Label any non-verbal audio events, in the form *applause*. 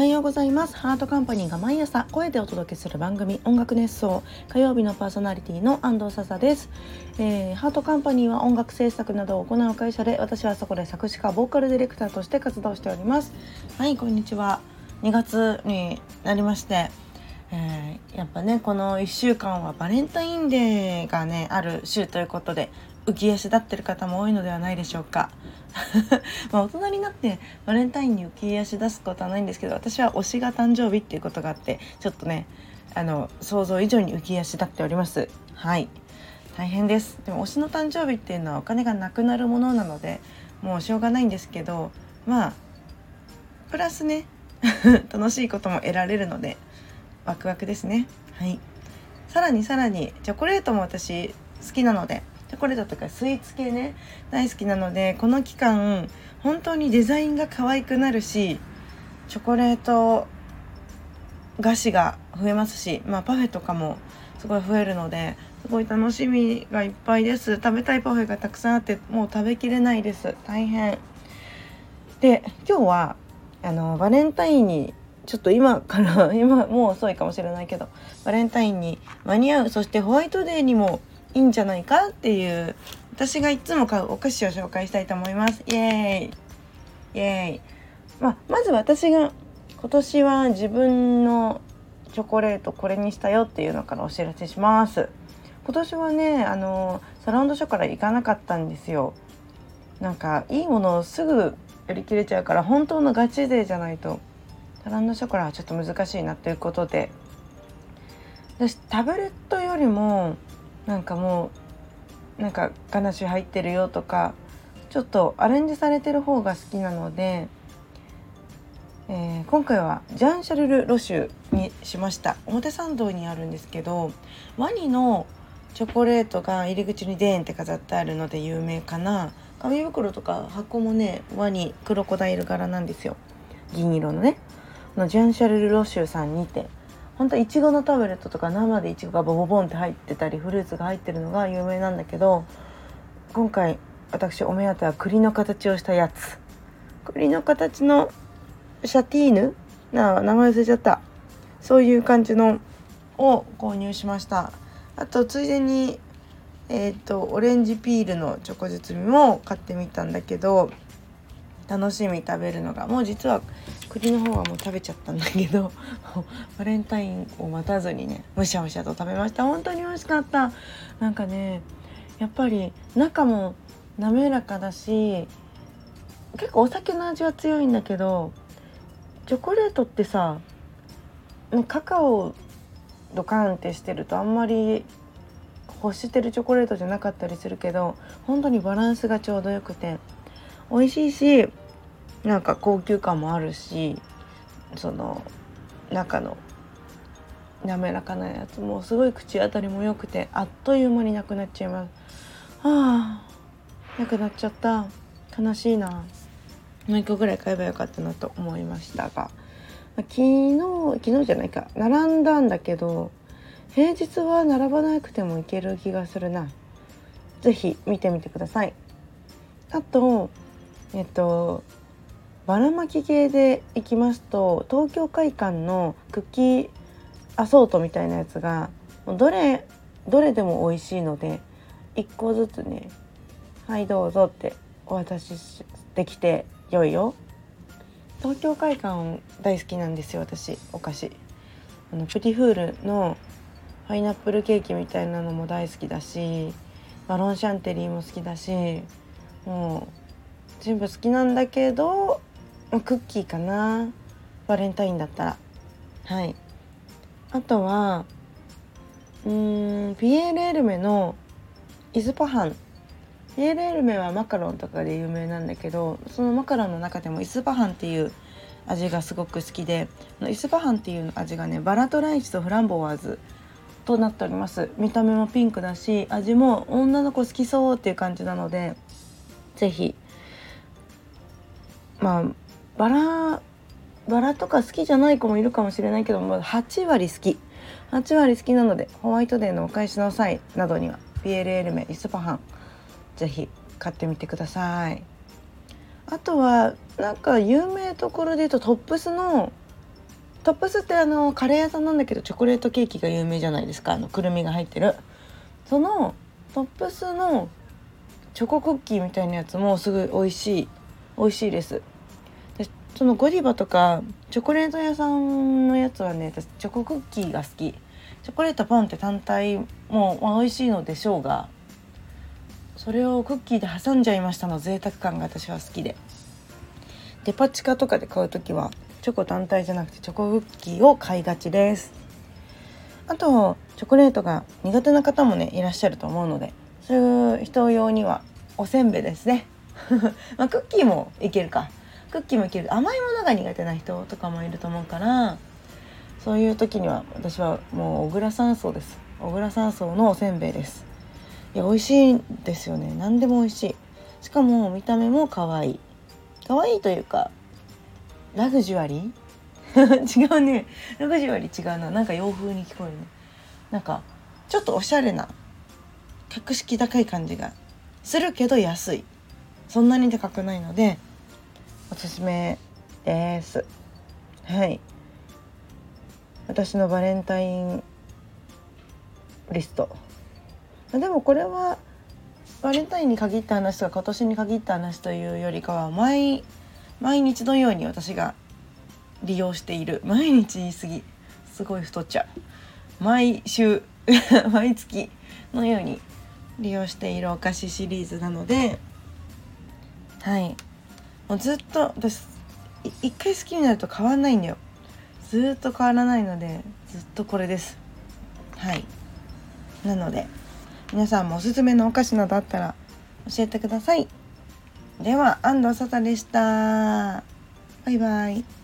はようございます。ハートカンパニーが毎朝声でお届けする番組音楽熱奏火曜日のパーソナリティの安藤笹です、えー、ハートカンパニーは音楽制作などを行う会社で私はそこで作詞家ボーカルディレクターとして活動しております。はいこんにちは。2月になりましてえー、やっぱねこの1週間はバレンタインデーがねある週ということで浮き足立ってる方も多いのではないでしょうか。*laughs* まあ大人になってバレンタインに浮き足出すことはないんですけど私は推しが誕生日っていうことがあってちょっとねあの想像以上に浮き足立っております。はい。大変です。でも推しの誕生日っていうのはお金がなくなるものなのでもうしょうがないんですけどまあプラスね *laughs* 楽しいことも得られるのでワクワクですね。はい。さらにさらにチョコレートも私好きなのでチョコレートとかスイーツ系ね大好きなのでこの期間本当にデザインが可愛くなるしチョコレート菓子が増えますし、まあ、パフェとかもすごい増えるのですごい楽しみがいっぱいです。食べたいパフェがたくさんあってもう食べきれないです。大変。で今日はあのバレンタインにちょっと今から *laughs* 今もう遅いかもしれないけどバレンタインに間に合うそしてホワイトデーにもいいんじゃないかっていう私がいつも買うお菓子を紹介したいと思います。イエーイ。イエーイ、まあ、まず私が今年は自分のチョコレートこれにしたよっていうのからお知らせします。今年はねあのサラウンドショから行かなかったんですよ。なんかいいものをすぐ売り切れちゃうから本当のガチ勢じゃないとサランドショコラはちょっと難しいなということで。私タブレットよりもなんかもうなんかガナッシュ入ってるよとかちょっとアレンジされてる方が好きなので、えー、今回はジャン・シャルル・ロシュにしました。表参道にあるんですけどワニのチョコレートが入り口にデーンって飾ってあるので有名かな。紙袋とか箱もねワニクロコダイル柄なんですよ。銀色のね。のジャン・シャルル・ロシューさんにて本当いちごのタブレットとか生でいちごがボボボンって入ってたりフルーツが入ってるのが有名なんだけど今回私お目当ては栗の形をしたやつ。栗の形のシャティーヌな名前忘れちゃった。そういう感じのを購入しました。あとついでにえっ、ー、とオレンジピールのチョコ包みも買ってみたんだけど楽しみ。食べるのが。もう実は栗の方はもう食べちゃったんだけど *laughs* バレンタインを待たずにねむしゃむしゃと食べました。本当に美味しかった。なんかねやっぱり中も滑らかだし結構お酒の味は強いんだけどチョコレートってさカカオドカンってしてるとあんまり欲してるチョコレートじゃなかったりするけど本当にバランスがちょうどよくて美味しいしなんか高級感もあるしその中の滑らかなやつもすごい口当たりも良くてあっという間になくなっちゃいます。ああなくなっちゃった。悲しいな。もう1個ぐらい買えばよかったなと思いましたが。昨日昨日じゃないか。並んだんだけど平日は並ばなくてもいける気がするな。是非見てみてください。あとえっとばらまき系でいきますと東京会館のクッキーアソートみたいなやつがどれどれでも美味しいので1個ずつねはいどうぞってお渡しできて良いよ。東京会館大好きなんですよ私お菓子。あのプティフールのパイナップルケーキみたいなのも大好きだしマロンシャンテリーも好きだしもう全部好きなんだけどクッキーかな。バレンタインだったら。はい。あとはうんピエール・エルメのイズパハン。ピエール・エルメはマカロンとかで有名なんだけどそのマカロンの中でもイスパハンっていう味がすごく好きでイスパハンっていう味がねバラとライチとフランボワーズとなっております。見た目もピンクだし味も女の子好きそうっていう感じなので是非まあバラバラとか好きじゃない子もいるかもしれないけども8割好き。8割好きなのでホワイトデーのお返しの際などにはピエール・エルメイスパハン是非買ってみてください。あとはなんか有名ところで言うとトップスのトップスってあのカレー屋さんなんだけどチョコレートケーキが有名じゃないですか。あのくるみが入ってる。そのトップスのチョコクッキーみたいなやつもすごい美味しい美味しいです。そのゴディバとかチョコレート屋さんのやつはね私チョコクッキーが好き。チョコレートポンって単体も、まあ、美味しいのでしょうがそれをクッキーで挟んじゃいましたの贅沢感が私は好きで。デパ地下とかで買う時はチョコ単体じゃなくてチョコクッキーを買いがちです。あとチョコレートが苦手な方もねいらっしゃると思うのでそういう人用にはおせんべいですね。*laughs* まあ、クッキーもいけるか。クッキーもいける。甘いものが苦手な人とかもいると思うからそういう時には私はもう小倉山荘です。小倉山荘のおせんべいです。いや美味しいんですよね。何でも美味しい。しかも見た目も可愛い。可愛いというかラグジュアリー？*laughs* 違うね。ラグジュアリー違うな。なんか洋風に聞こえるね。なんかちょっとおしゃれな格式高い感じがするけど安い。そんなに高くないのでおすすめです。はい。私のバレンタインリスト。でもこれはバレンタインに限った話とか今年に限った話というよりかは毎毎日のように私が利用している毎日言い過ぎすごい太っちゃう。毎週 *laughs* 毎月のように利用しているお菓子シリーズなのではい。もうずっと私一回好きになると変わんないんだよ。ずっと変わらないのでずっとこれです。はい。なので皆さんもおすすめのお菓子などあったら教えてください。では安藤ささでした。バイバイ。